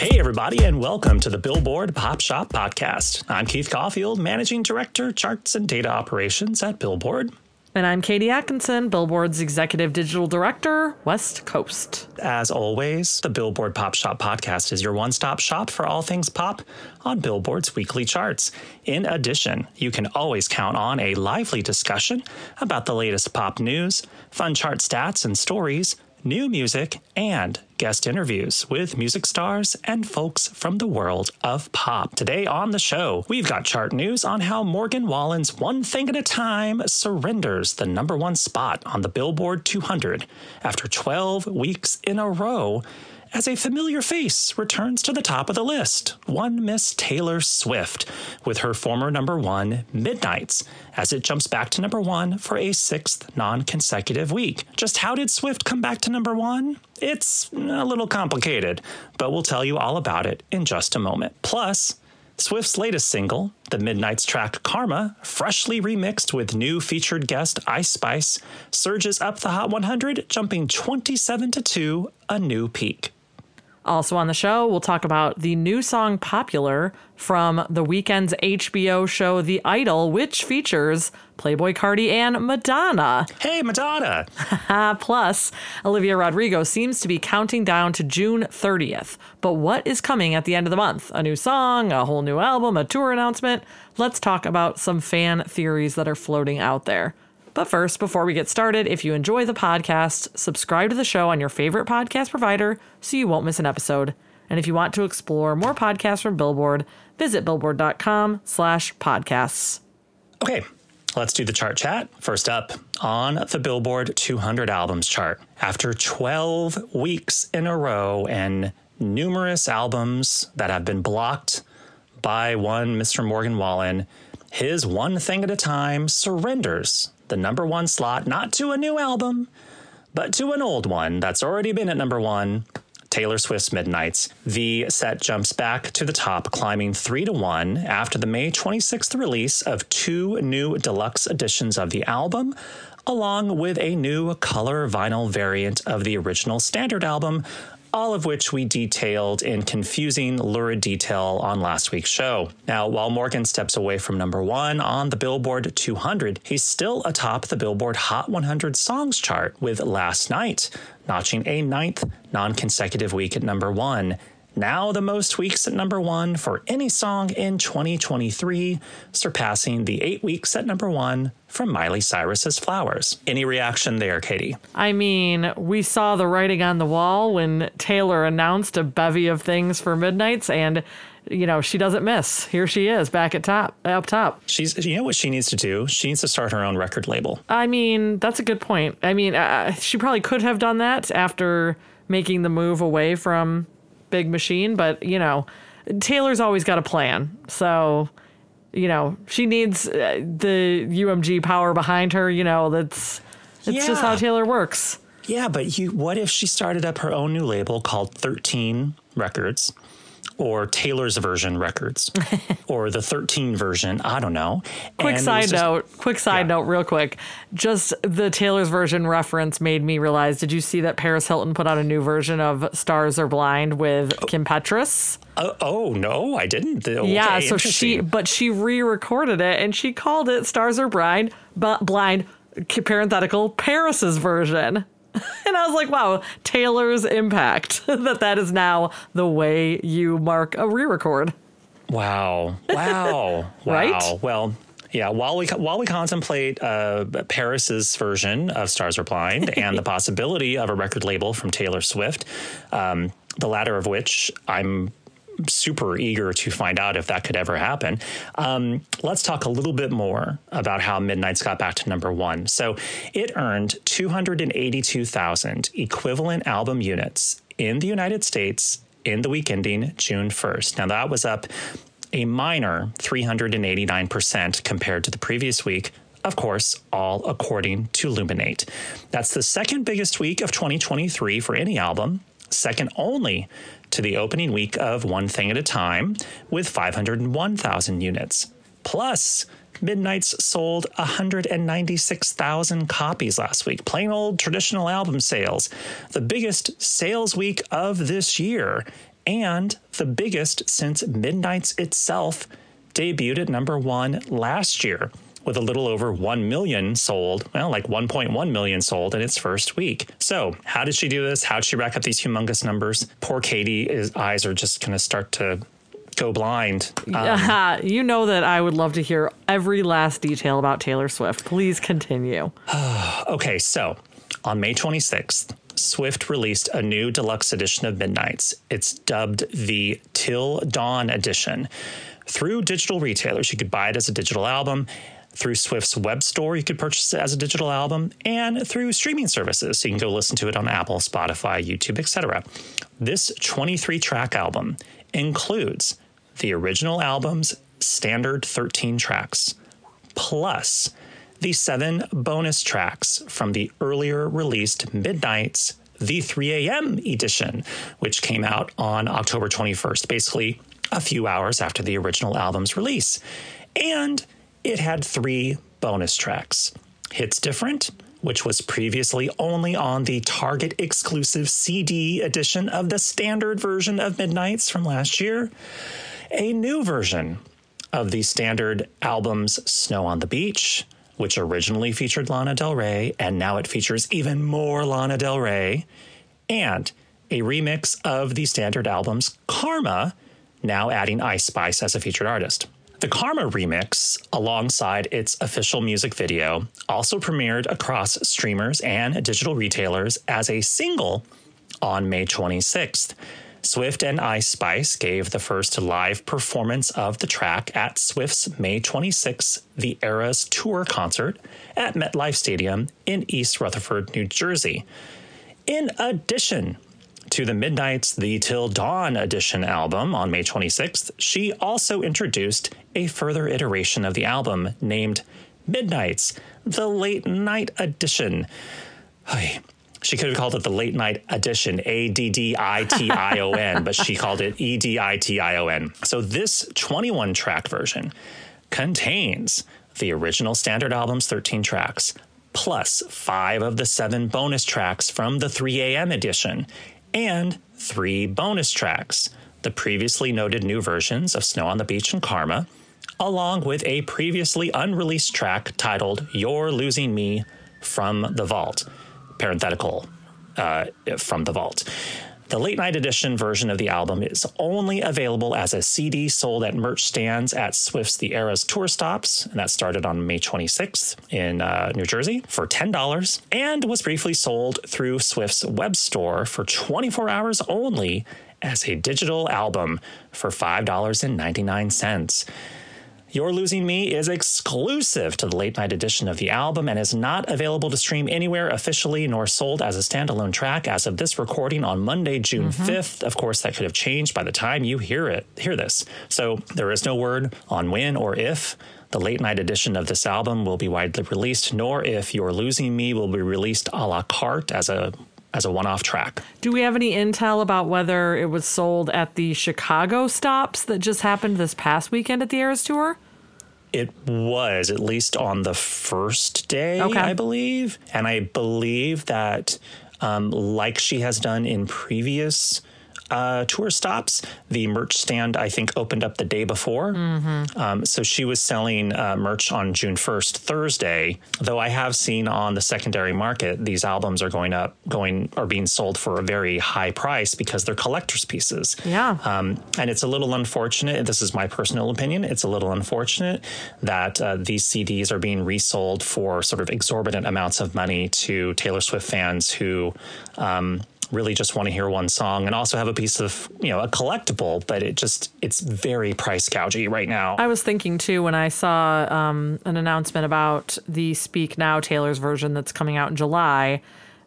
Hey, everybody, and welcome to the Billboard Pop Shop Podcast. I'm Keith Caulfield, Managing Director, Charts and Data Operations at Billboard. And I'm Katie Atkinson, Billboard's Executive Digital Director, West Coast. As always, the Billboard Pop Shop Podcast is your one stop shop for all things pop on Billboard's weekly charts. In addition, you can always count on a lively discussion about the latest pop news, fun chart stats and stories new music, and guest interviews with music stars and folks from the world of pop. Today on the show, we've got chart news on how Morgan Wallen's One Thing at a Time surrenders the number one spot on the Billboard 200 after 12 weeks in a row as a familiar face returns to the top of the list. One Miss Taylor Swift with her former number one, Midnights, as it jumps back to number one for a sixth non consecutive week. Just how did Swift come back to number one? It's a little complicated, but we'll tell you all about it in just a moment. Plus, Swift's latest single, the Midnights track Karma, freshly remixed with new featured guest Ice Spice, surges up the Hot 100, jumping 27 to 2, a new peak. Also on the show, we'll talk about the new song Popular from the Weeknd's HBO show The Idol, which features Playboi Carti and Madonna. Hey, Madonna! Plus, Olivia Rodrigo seems to be counting down to June 30th. But what is coming at the end of the month? A new song, a whole new album, a tour announcement? Let's talk about some fan theories that are floating out there. But first, before we get started, if you enjoy the podcast, subscribe to the show on your favorite podcast provider so you won't miss an episode. And if you want to explore more podcasts from Billboard, visit billboard.com slash podcasts. Okay, let's do the chart chat. First up on the Billboard 200 albums chart. After 12 weeks in a row and numerous albums that have been blocked by one Mr. Morgan Wallen, his One Thing at a Time surrenders the number one slot, not to a new album, but to an old one that's already been at number one. Taylor Swift's Midnights. The set jumps back to the top, climbing 3 to 1 after the May 26th release of two new deluxe editions of the album, along with a new color vinyl variant of the original standard album, all of which we detailed in confusing, lurid detail on last week's show. Now, while Morgan steps away from number one on the Billboard 200, he's still atop the Billboard Hot 100 Songs chart with Last Night, notching a ninth non consecutive week at number one now the most weeks at number one for any song in 2023, surpassing the eight weeks at number one from Miley Cyrus's Flowers. Any reaction there, Katie? I mean, we saw the writing on the wall when Taylor announced a bevy of things for Midnights, and you know she doesn't miss. Here she is, back at top, up top. She's, you know, what she needs to do? She needs to start her own record label. I mean, that's a good point. I mean, uh, she probably could have done that after making the move away from big machine, but you know, Taylor's always got a plan. So, you know, she needs uh, the UMG power behind her. You know, that's it's yeah. just how Taylor works. Yeah, but you, what if she started up her own new label called 13 Records? Or Taylor's version records or the 13 version. I don't know. Quick and side just, note, quick side yeah. note, real quick. Just the Taylor's version reference made me realize did you see that Paris Hilton put out a new version of Stars Are Blind with oh. Kim Petras? Uh, oh, no, I didn't. Okay, yeah, so she, but she re recorded it and she called it Stars Are Blind, but blind, parenthetical, Paris's version. and I was like, wow, Taylor's impact that that is now the way you mark a re-record. Wow. Wow. right? Wow. Well, yeah, while we while we contemplate uh, Paris's version of Stars Are Blind and the possibility of a record label from Taylor Swift, um, the latter of which I'm super eager to find out if that could ever happen. Um, let's talk a little bit more about how Midnights got back to number one. So it earned 282,000 equivalent album units in the United States in the week ending June 1st. Now, that was up a minor 389% compared to the previous week, of course, all according to Luminate. That's the second biggest week of 2023 for any album, second only to the opening week of One Thing at a Time with 501,000 units. Plus, Midnights sold 196,000 copies last week. Plain old traditional album sales. The biggest sales week of this year. and the biggest since Midnight's itself debuted at number one last year with a little over 1 million sold, well, like 1.1 million sold in its first week. So, how did she do this? How did she rack up these humongous numbers? Poor Katie's eyes are just going to start to go blind. Um, you know that I would love to hear every last detail about Taylor Swift. Please continue. okay, so on May 26th, Swift released a new deluxe edition of Midnights. It's dubbed the Till Dawn Edition. Through digital retailers, you could buy it as a digital album through Swift's web store, you could purchase it as a digital album, and through streaming services. So you can go listen to it on Apple, Spotify, YouTube, etc. This 23 track album includes the original album's standard 13 tracks, plus the seven bonus tracks from the earlier released Midnights, the 3 a.m. edition, which came out on October 21st, basically a few hours after the original album's release. And it had three bonus tracks Hits Different, which was previously only on the Target exclusive CD edition of the standard version of Midnights from last year, a new version of the standard album's Snow on the Beach, which originally featured Lana Del Rey, and now it features even more Lana Del Rey, and a remix of the standard album's Karma, now adding Ice Spice as a featured artist. The Karma remix, alongside its official music video, also premiered across streamers and digital retailers as a single on May 26th. Swift and Ice Spice gave the first live performance of the track at Swift's May 26th The Eras Tour concert at MetLife Stadium in East Rutherford, New Jersey. In addition, to the Midnight's The Till Dawn edition album on May 26th, she also introduced a further iteration of the album named Midnight's The Late Night Edition. She could have called it the Late Night Edition, A D D I T I O N, but she called it E D I T I O N. So this 21 track version contains the original standard album's 13 tracks, plus five of the seven bonus tracks from the 3 a.m. edition, and three bonus tracks the previously noted new versions of Snow on the Beach and Karma, along with a previously unreleased track titled You're Losing Me from the Vault, parenthetical, uh, from the Vault. The late night edition version of the album is only available as a CD sold at merch stands at Swift's The Eras tour stops, and that started on May 26th in uh, New Jersey for $10 and was briefly sold through Swift's web store for 24 hours only as a digital album for $5.99. You're Losing Me is exclusive to the late night edition of the album and is not available to stream anywhere officially nor sold as a standalone track as of this recording on Monday, June mm-hmm. 5th. Of course, that could have changed by the time you hear it, hear this. So there is no word on when or if the late night edition of this album will be widely released, nor if You're Losing Me will be released a la carte as a as a one-off track. Do we have any intel about whether it was sold at the Chicago stops that just happened this past weekend at the Eras Tour? It was at least on the first day, okay. I believe, and I believe that, um, like she has done in previous uh, tour stops. The merch stand, I think, opened up the day before. Mm-hmm. Um, so she was selling uh, merch on June 1st, Thursday. Though I have seen on the secondary market, these albums are going up, going, are being sold for a very high price because they're collector's pieces. Yeah. Um, and it's a little unfortunate. This is my personal opinion. It's a little unfortunate that uh, these CDs are being resold for sort of exorbitant amounts of money to Taylor Swift fans who, um, really just want to hear one song and also have a piece of, you know, a collectible, but it just, it's very price gougy right now. I was thinking too when I saw um, an announcement about the Speak Now Taylor's version that's coming out in July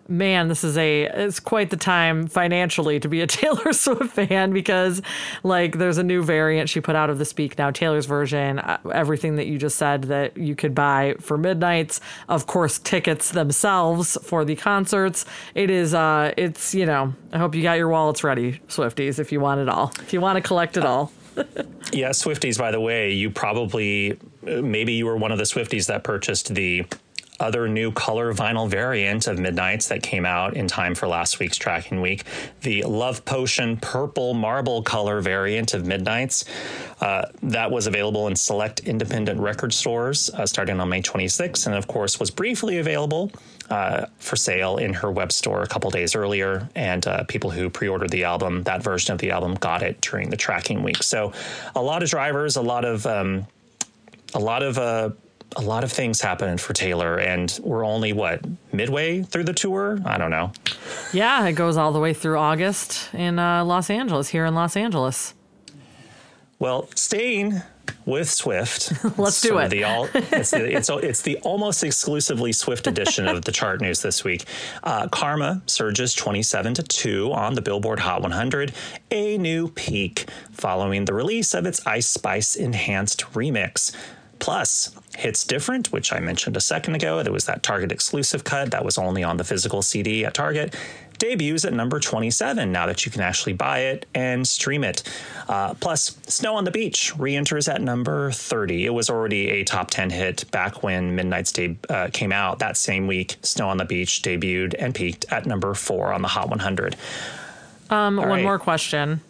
man, this is a it's quite the time financially to be a Taylor Swift fan because like there's a new variant she put out of the Speak Now Taylor's version, uh, everything that you just said that you could buy for midnights, of course tickets themselves for the concerts. It is uh it's, you know, I hope you got your wallets ready, Swifties, if you want it all. If you want to collect it all. yeah, Swifties by the way, you probably maybe you were one of the Swifties that purchased the other new color vinyl variant of Midnights that came out in time for last week's tracking week. The Love Potion purple marble color variant of Midnights. Uh, that was available in select independent record stores uh, starting on May 26th, and of course was briefly available uh, for sale in her web store a couple days earlier. And uh, people who pre ordered the album, that version of the album, got it during the tracking week. So a lot of drivers, a lot of. Um, a lot of uh, a lot of things happened for Taylor, and we're only what midway through the tour. I don't know. Yeah, it goes all the way through August in uh, Los Angeles, here in Los Angeles. Well, staying with Swift. Let's do it. The all, it's, the, it's, it's, the almost exclusively Swift edition of the chart news this week. Uh, Karma surges 27 to 2 on the Billboard Hot 100, a new peak following the release of its Ice Spice Enhanced remix. Plus, Hits Different, which I mentioned a second ago, there was that Target exclusive cut that was only on the physical CD at Target, debuts at number 27 now that you can actually buy it and stream it. Uh, plus, Snow on the Beach re enters at number 30. It was already a top 10 hit back when Midnight's Day uh, came out. That same week, Snow on the Beach debuted and peaked at number 4 on the Hot 100. Um, one right. more question.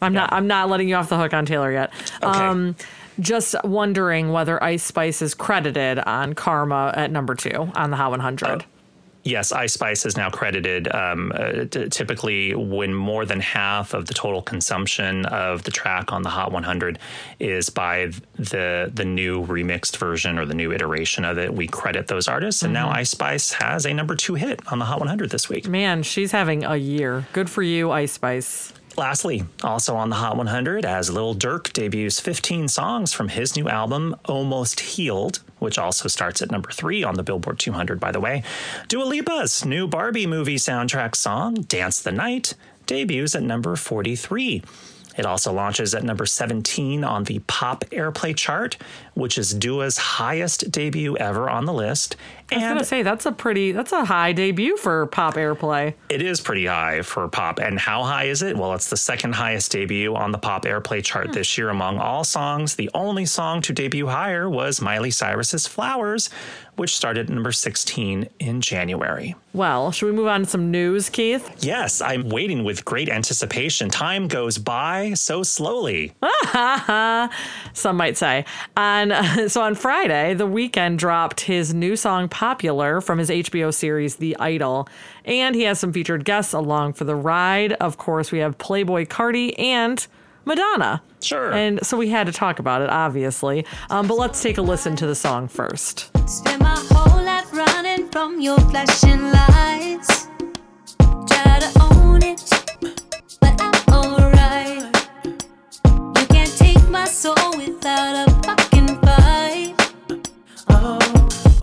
I'm yeah. not I'm not letting you off the hook on Taylor yet. Okay. Um, just wondering whether Ice Spice is credited on Karma at number two on the Hot 100. Uh, yes, Ice Spice is now credited. Um, uh, t- typically, when more than half of the total consumption of the track on the Hot 100 is by the the new remixed version or the new iteration of it, we credit those artists. And mm-hmm. now Ice Spice has a number two hit on the Hot 100 this week. Man, she's having a year. Good for you, Ice Spice. Lastly, also on the Hot 100, as Lil Durk debuts 15 songs from his new album, Almost Healed, which also starts at number three on the Billboard 200, by the way. Dua Lipa's new Barbie movie soundtrack song, Dance the Night, debuts at number 43. It also launches at number 17 on the Pop Airplay chart, which is Dua's highest debut ever on the list. And I was going to say that's a pretty that's a high debut for Pop Airplay. It is pretty high for Pop. And how high is it? Well, it's the second highest debut on the Pop Airplay chart hmm. this year among all songs. The only song to debut higher was Miley Cyrus's Flowers, which started at number 16 in January. Well, should we move on to some news, Keith? Yes, I'm waiting with great anticipation. Time goes by so slowly. some might say. On so on Friday, The Weeknd dropped his new song Popular from his HBO series The Idol, and he has some featured guests along for the ride. Of course, we have Playboi Carti and Madonna. Sure. And so we had to talk about it, obviously. Um, but let's take a listen to the song first. Spend my whole life running from your flashing lights. Try to own it, but I'm alright. You can't take my soul without a fucking fight. Oh,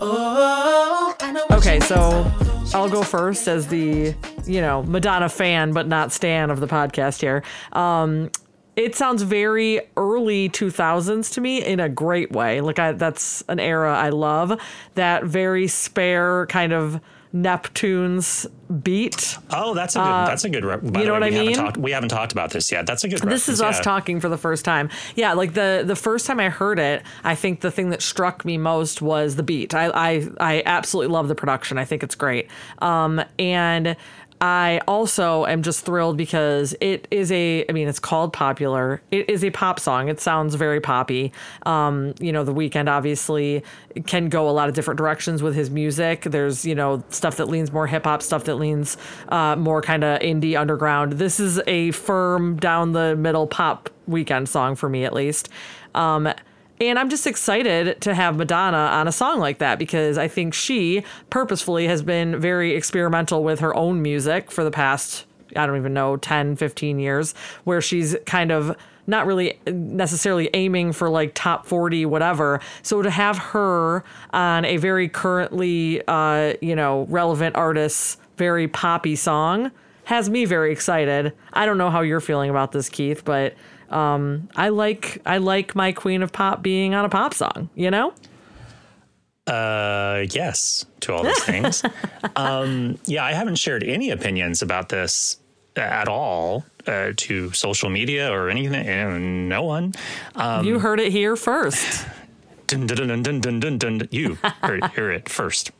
oh, okay, so I'll go first as the, you know, Madonna fan, but not stan of the podcast here. Um, it sounds very early 2000s to me in a great way. Like I, that's an era I love. That very spare kind of Neptunes beat. Oh, that's a good. Uh, that's a good. You know way, what I mean? Talked, we haven't talked about this yet. That's a good. This is us yeah. talking for the first time. Yeah, like the the first time I heard it, I think the thing that struck me most was the beat. I I, I absolutely love the production. I think it's great. Um, and I also am just thrilled because it is a, I mean, it's called popular. It is a pop song. It sounds very poppy. Um, you know, The Weeknd obviously can go a lot of different directions with his music. There's, you know, stuff that leans more hip hop, stuff that leans uh, more kind of indie underground. This is a firm down the middle pop Weeknd song for me, at least. Um, and I'm just excited to have Madonna on a song like that because I think she purposefully has been very experimental with her own music for the past, I don't even know, 10, 15 years, where she's kind of not really necessarily aiming for like top 40 whatever. So to have her on a very currently uh, you know relevant artist's very poppy song has me very excited. I don't know how you're feeling about this keith but um, I like I like my Queen of Pop being on a pop song. You know. Uh, yes, to all those things. um, yeah, I haven't shared any opinions about this at all uh, to social media or anything. No one. Um, you heard it here first. Dun, dun, dun, dun, dun, dun, dun. You heard, hear it first.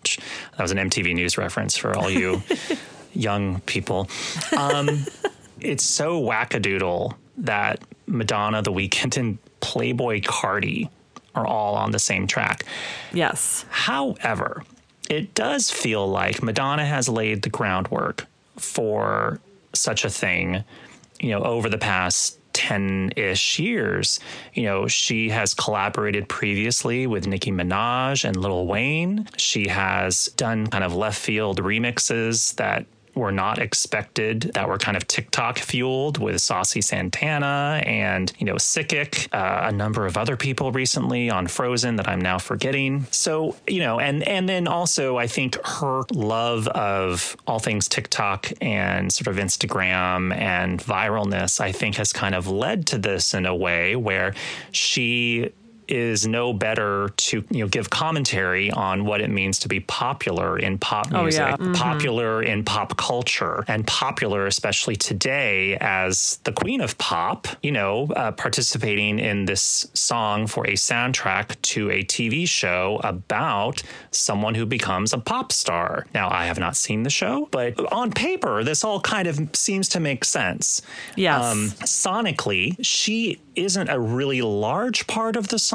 That was an MTV News reference for all you young people. Um, it's so wackadoodle that Madonna, The Weeknd, and Playboi Carti are all on the same track. Yes. However, it does feel like Madonna has laid the groundwork for such a thing, you know, over the past 10 ish years. You know, she has collaborated previously with Nicki Minaj and Lil Wayne. She has done kind of left field remixes that were not expected that were kind of TikTok fueled with Saucy Santana and, you know, Sickick, uh, a number of other people recently on Frozen that I'm now forgetting. So, you know, and and then also I think her love of all things TikTok and sort of Instagram and viralness, I think has kind of led to this in a way where she is no better to you know give commentary on what it means to be popular in pop music, oh, yeah. mm-hmm. popular in pop culture, and popular especially today as the queen of pop. You know, uh, participating in this song for a soundtrack to a TV show about someone who becomes a pop star. Now, I have not seen the show, but on paper, this all kind of seems to make sense. Yes. Um, sonically, she isn't a really large part of the song,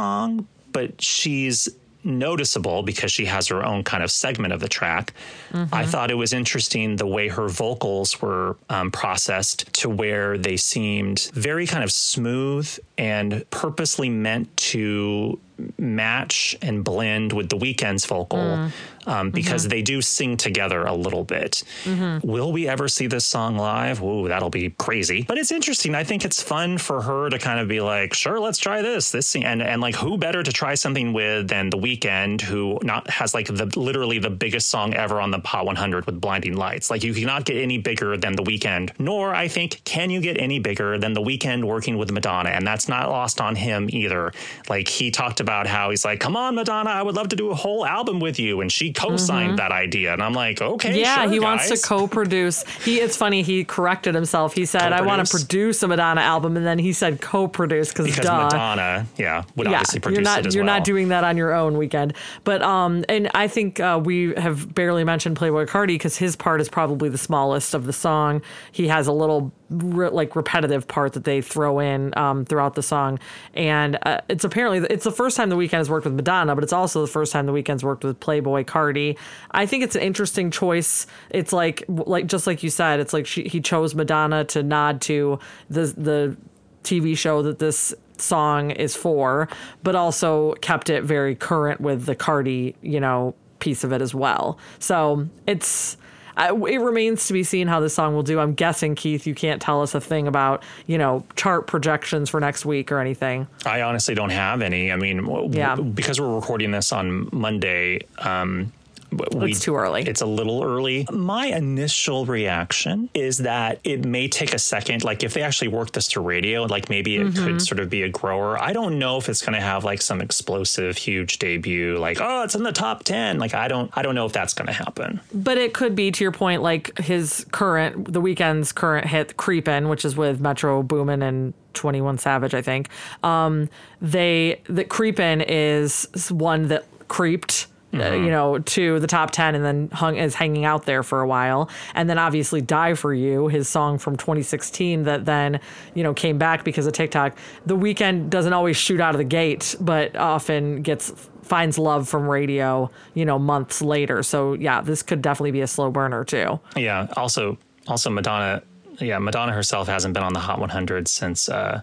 but she's noticeable because she has her own kind of segment of the track. Mm-hmm. I thought it was interesting the way her vocals were um, processed to where they seemed very kind of smooth and purposely meant to match and blend with the Weeknd's vocal mm. um, because mm-hmm. they do sing together a little bit. Mm-hmm. Will we ever see this song live? Ooh, that'll be crazy. But it's interesting. I think it's fun for her to kind of be like, sure, let's try this. This and and like who better to try something with than the Weeknd, who not has like the literally the biggest song ever on the Hot 100 with Blinding Lights. Like you cannot get any bigger than the Weeknd. Nor I think can you get any bigger than the Weeknd working with Madonna, and that's not lost on him either. Like he talked about how he's like, "Come on, Madonna, I would love to do a whole album with you," and she co-signed mm-hmm. that idea, and I'm like, "Okay, yeah." Sure, he guys. wants to co-produce. He it's funny. He corrected himself. He said, co-produce. "I want to produce a Madonna album," and then he said co-produce because. Madonna, yeah, would yeah, obviously produce you're not, it as You're well. not doing that on your own Weeknd, but um, and I think uh, we have barely mentioned Playboi Carti because his part is probably the smallest of the song. He has a little re- like repetitive part that they throw in um, throughout the song, and uh, it's apparently it's the first time the Weeknd has worked with Madonna, but it's also the first time the Weeknd's worked with Playboi Carti. I think it's an interesting choice. It's like like just like you said, it's like she, he chose Madonna to nod to the the TV show that this song is for, but also kept it very current with the Carti, you know, piece of it as well. So it's I, it remains to be seen how this song will do. I'm guessing, Keith, you can't tell us a thing about, you know, chart projections for next week or anything. I honestly don't have any. I mean, yeah. W- because we're recording this on Monday, um, we, it's too early. It's a little early. My initial reaction is that it may take a second. Like if they actually work this to radio, like maybe it mm-hmm. could sort of be a grower. I don't know if it's going to have like some explosive, huge debut. Like oh, it's in the top ten. Like I don't, I don't know if that's going to happen. But it could be to your point, like his current, the Weeknd's current hit, "Creepin'," which is with Metro Boomin and 21 Savage, I think. Um, they the Creepin' is one that creeped Mm-hmm. Uh, you know, to the top 10 and then hung is hanging out there for a while. And then obviously Die for You, his song from 2016 that then, you know, came back because of TikTok. The Weeknd doesn't always shoot out of the gate, but often gets finds love from radio, you know, months later. So yeah, this could definitely be a slow burner too. Yeah. Also also Madonna yeah, Madonna herself hasn't been on the Hot 100 since uh,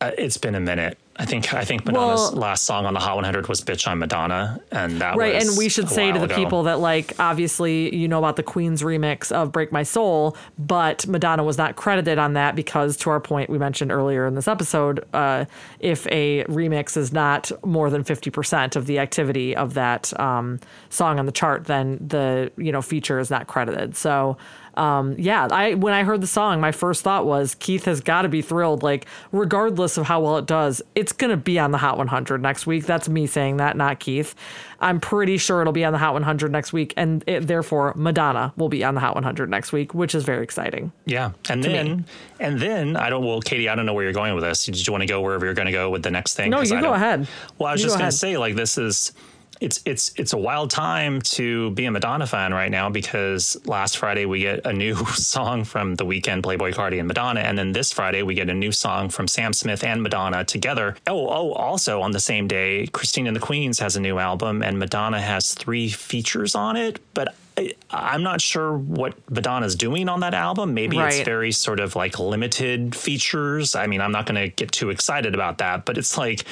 uh it's been a minute I think I think Madonna's well, last song on the Hot 100 was "Bitch I'm Madonna," and that was. right. and we should say to the ago. people that like obviously you know about the Queen's remix of "Break My Soul," but Madonna was not credited on that because, to our point we mentioned earlier in this episode, uh, if a remix is not more than 50 percent of the activity of that um, song on the chart, then the you know feature is not credited. So um, yeah, I when I heard the song, my first thought was Keith has got to be thrilled. Like, regardless of how well it does, it's gonna be on the Hot 100 next week. That's me saying that, not Keith. I'm pretty sure it'll be on the Hot 100 next week, and it, therefore Madonna will be on the Hot 100 next week, which is very exciting. Yeah, and then me. and then I don't. Well, Katie, I don't know where you're going with this. Did you want to go wherever you're going to go with the next thing? No, you I go ahead. Well, I was You just go going ahead. to say, like, this is. It's it's it's a wild time to be a Madonna fan right now because last Friday we get a new song from The Weeknd, Playboi Carti, and Madonna, and then this Friday we get a new song from Sam Smith and Madonna together. Oh, oh, also on the same day, Christine and the Queens has a new album, and Madonna has three features on it, but. I- I'm not sure what Madonna's doing on that album. Maybe it's very sort of like limited features. I mean, I'm not going to get too excited about that, but it's like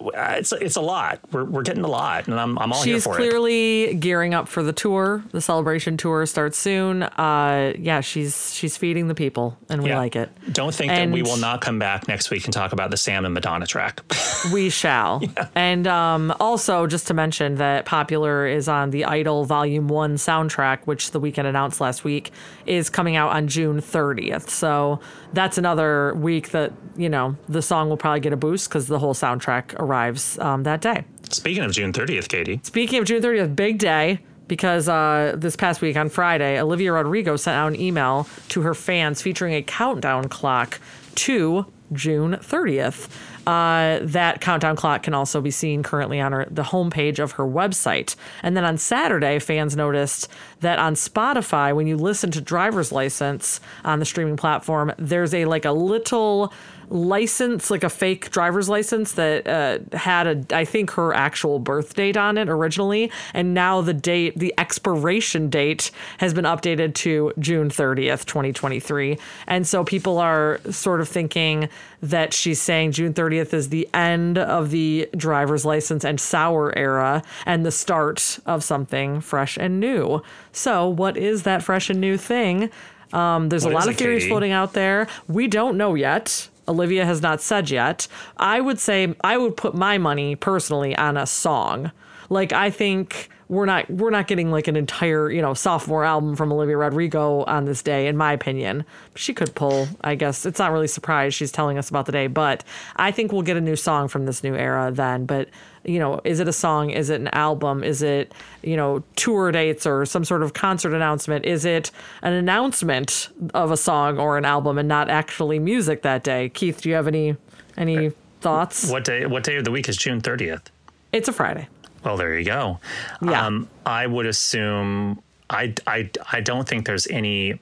it's it's a lot. We're we're getting a lot, and I'm I'm all here She's for it. clearly gearing up for the tour. The celebration tour starts soon. Uh, yeah, she's she's feeding the people, and we Yeah. like it. Don't think that we will not come back next week and talk about the Sam and Madonna track. We shall. And um, also, just to mention that Popular is on the Idol Volume 1 soundtrack, which the Weeknd announced last week, is coming out on June 30th. So that's another week that, you know, the song will probably get a boost because the whole soundtrack arrives um, that day. Speaking of June 30th, Katie, Speaking of June 30th, big day because uh, this past week on Friday, Olivia Rodrigo sent out an email to her fans featuring a countdown clock to June 30th. Uh, that countdown clock can also be seen currently on her, the homepage of her website. And then on Saturday, fans noticed that on Spotify, when you listen to Driver's License on the streaming platform, there's a like a little license, like a fake driver's license that uh, had a, I think her actual birth date on it originally, and now the date, the expiration date, has been updated to June 30th, 2023. And so people are sort of thinking that she's saying June 30th is the end of the driver's license and sour era and the start of something fresh and new. So, what is that fresh and new thing? Um, there's What a lot of theories Katie? floating out there. We don't know yet. Olivia has not said yet. I would say I would put my money personally on a song. Like I think we're not we're not getting like an entire, you know, sophomore album from Olivia Rodrigo on this day in my opinion. She could pull, I guess. It's not really a surprise she's telling us about the day, but I think we'll get a new song from this new era then, but you know, is it a song? Is it an album? Is it, you know, tour dates or some sort of concert announcement? Is it an announcement of a song or an album and not actually music that day? Keith, do you have any any thoughts? what day what day of the week is June 30th? It's a Friday. Well, there you go. Yeah. Um, I would assume I, I I don't think there's any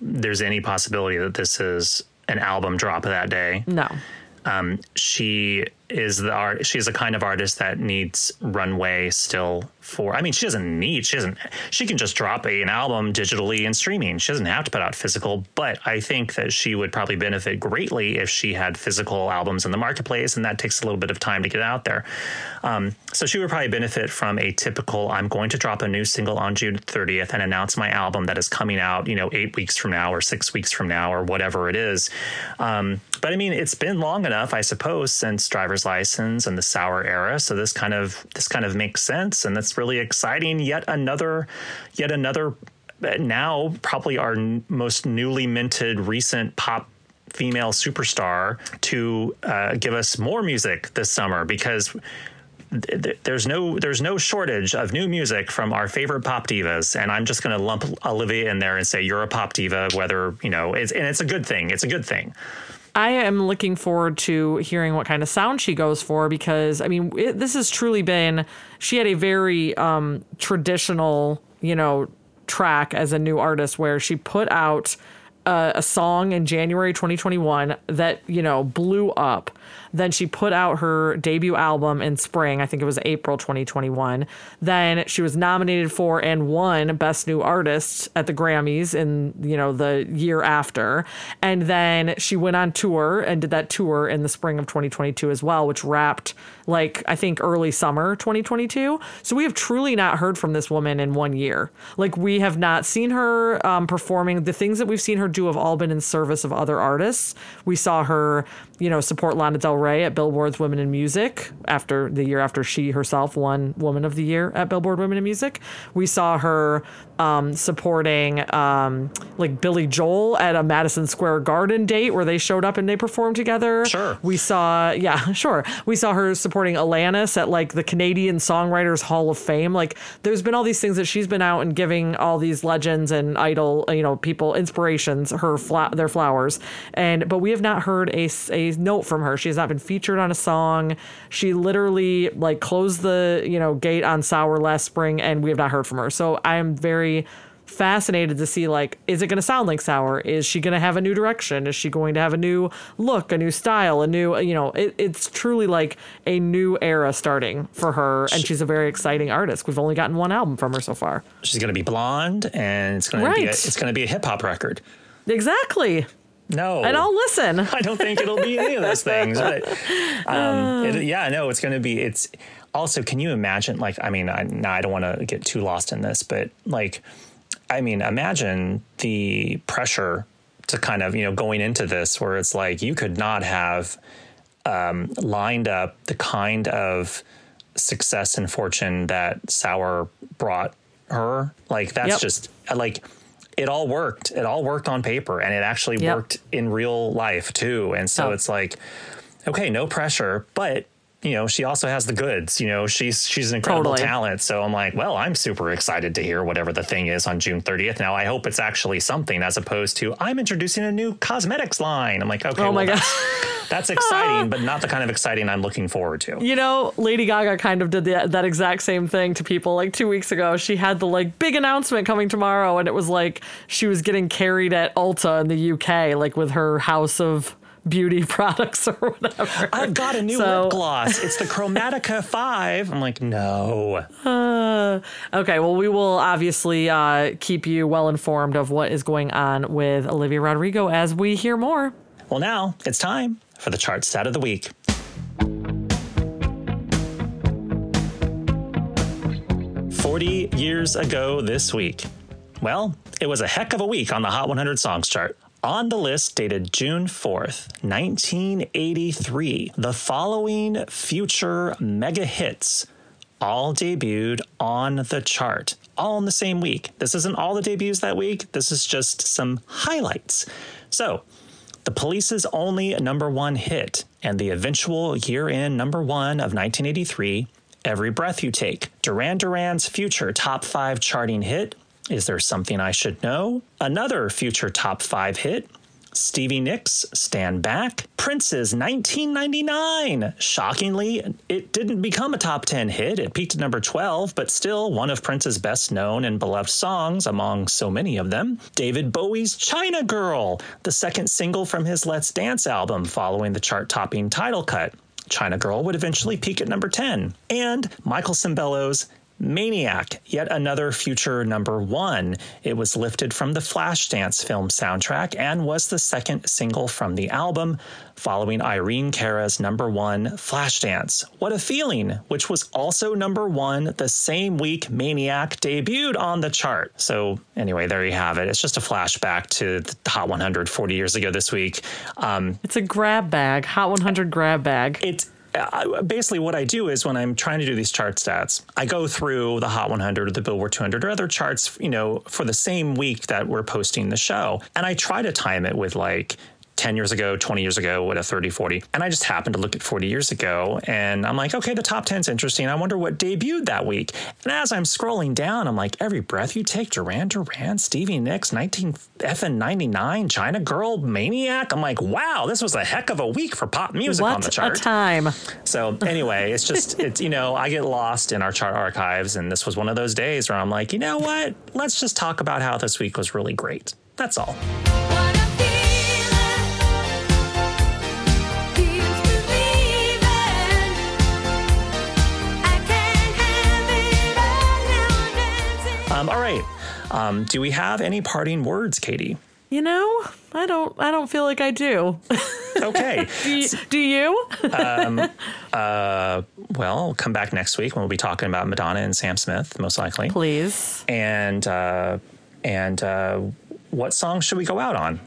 there's any possibility that this is an album drop that day. No. Um, she is the art. She's the kind of artist that needs runway still for. I mean, she doesn't need. She doesn't. She can just drop a, an album digitally and streaming. She doesn't have to put out physical. But I think that she would probably benefit greatly if she had physical albums in the marketplace, and that takes a little bit of time to get out there. Um, so she would probably benefit from a typical. I'm going to drop a new single on June 30th and announce my album that is coming out. You know, eight weeks from now or six weeks from now or whatever it is. Um, but I mean, it's been long enough, I suppose, since driver's license and the sour era. So this kind of this kind of makes sense, and that's really exciting. Yet another, yet another. uh, Now, probably our n- most newly minted recent pop female superstar to uh, give us more music this summer because th- th- there's no there's no shortage of new music from our favorite pop divas and i'm just going to lump olivia in there and say you're a pop diva whether you know it's and it's a good thing it's a good thing I am looking forward to hearing what kind of sound she goes for because I mean it, this has truly been she had a very um, traditional you know track as a new artist where she put out a, a song in January 2021 that you know blew up. Then she put out her debut album in spring. I think it was April 2021. Then she was nominated for and won Best New Artist at the Grammys in you know the year after. And then she went on tour and did that tour in the spring of 2022 as well, which wrapped like I think early summer 2022. So we have truly not heard from this woman in one year. Like we have not seen her um, performing the things that we've seen her do have all been in service of other artists. We saw her, you know, support Lana Del Rey at Billboard's Women in Music after the year after she herself won Woman of the Year at Billboard Women in Music. We saw her um, supporting um, like Billy Joel at a Madison Square Garden date where they showed up and they performed together. Sure. We saw, yeah, sure. We saw her supporting Alanis at like the Canadian Songwriters Hall of Fame. Like there's been all these things that she's been out and giving all these legends and idol, you know, people inspirations, her fla- their flowers. And but we have not heard a, a note from her. She has not been featured on a song. She literally like closed the, you know, gate on Sour last spring and we have not heard from her. So I am very fascinated to see like is it going to sound like sour is she going to have a new direction is she going to have a new look a new style a new you know it, it's truly like a new era starting for her and she's a very exciting artist we've only gotten one album from her so far She's going to be blonde, and it's going to be a, it's going to be a hip hop record. exactly No, and i'll listen I don't think it'll be any of those things. But um, it, yeah, no, it's going to be. It's also. Can you imagine? Like, I mean, I, now I don't want to get too lost in this, but like, I mean, imagine the pressure to kind of you know going into this, where it's like you could not have um, lined up the kind of success and fortune that Sour brought her. Like, that's Yep. just like it all worked. It all worked on paper and it actually Yep. worked in real life too. And so Oh. it's like, okay, no pressure, but you know, she also has the goods. You know, she's she's an incredible Totally. talent. So I'm like, well, I'm super excited to hear whatever the thing is on June 30th. Now I hope it's actually something as opposed to I'm introducing a new cosmetics line. I'm like, okay, Oh my well, God. that's, that's exciting, but not the kind of exciting I'm looking forward to. You know, Lady Gaga kind of did the, that exact same thing to people like two weeks ago. She had the like big announcement coming tomorrow, and it was like she was getting carried at Ulta in the UK, like with her house of beauty products or whatever. I've got a new So- lip gloss. It's the Chromatica 5. I'm like, no. Okay, well, we will obviously uh, keep you well informed of what is going on with Olivia Rodrigo as we hear more. Well, now it's time for the chart stat of the week. 40 years ago this week. Well, it was a heck of a week on the Hot 100 Songs chart. On the list dated June 4th, 1983, the following future mega hits all debuted on the chart, all in the same week. This isn't all the debuts that week, this is just some highlights. So, the police's only number one hit and the eventual year in number one of 1983, Every Breath You Take. Duran Duran's future top five charting hit, Is There Something I Should Know? Another future top five hit, Stevie Nicks' Stand Back. Prince's 1999. Shockingly, it didn't become a top 10 hit. It peaked at number 12, but still one of Prince's best known and beloved songs among so many of them. David Bowie's China Girl, the second single from his Let's Dance album following the chart topping title cut. China Girl would eventually peak at number 10. And Michael Sembello's Maniac, yet another future number one. It was lifted from the Flashdance film soundtrack and was the second single from the album, following Irene Cara's number one Flashdance. What a Feeling, which was also number one the same week Maniac debuted on the chart. So, anyway, there you have it. It's just a flashback to the Hot 100 40 years ago this week. Um, It's a grab bag, Hot 100 grab bag. it's Uh, basically what I do is when I'm trying to do these chart stats, I go through the Hot 100 or the Billboard 200 or other charts, you know, for the same week that we're posting the show. And I try to time it with like 10 years ago, 20 years ago, what a 30, 40. And I just happened to look at 40 years ago and I'm like, okay, the top 10's interesting. I wonder what debuted that week. And as I'm scrolling down, I'm like, every breath you take, Duran Duran, Stevie Nicks, 19 FN 99, China Girl, Maniac. I'm like, wow, this was a heck of a week for pop music on the What a chart. time. So anyway, it's just it's you know I get lost in our chart archives, and this was one of those days where I'm like, you know what? Let's just talk about how this week was really great. That's all. Um, do we have any parting words, Katie? You know, I don't I don't feel like I do. Okay. do, you, do you? well, we'll come back next week when we'll be talking about Madonna and Sam Smith, most likely. Please. and uh, and uh, what song should we go out on?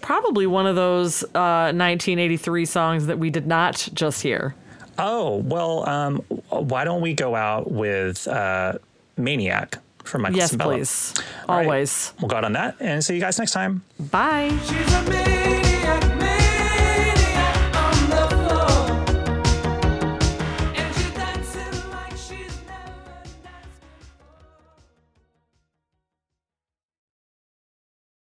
Probably one of those uh, 1983 songs that we did not just hear. Oh, well, um, why don't we go out with uh, Maniac from Michael Yes, Sembello? please. All right. Always. We'll go out on that and see you guys next time. Bye. She's a maniac.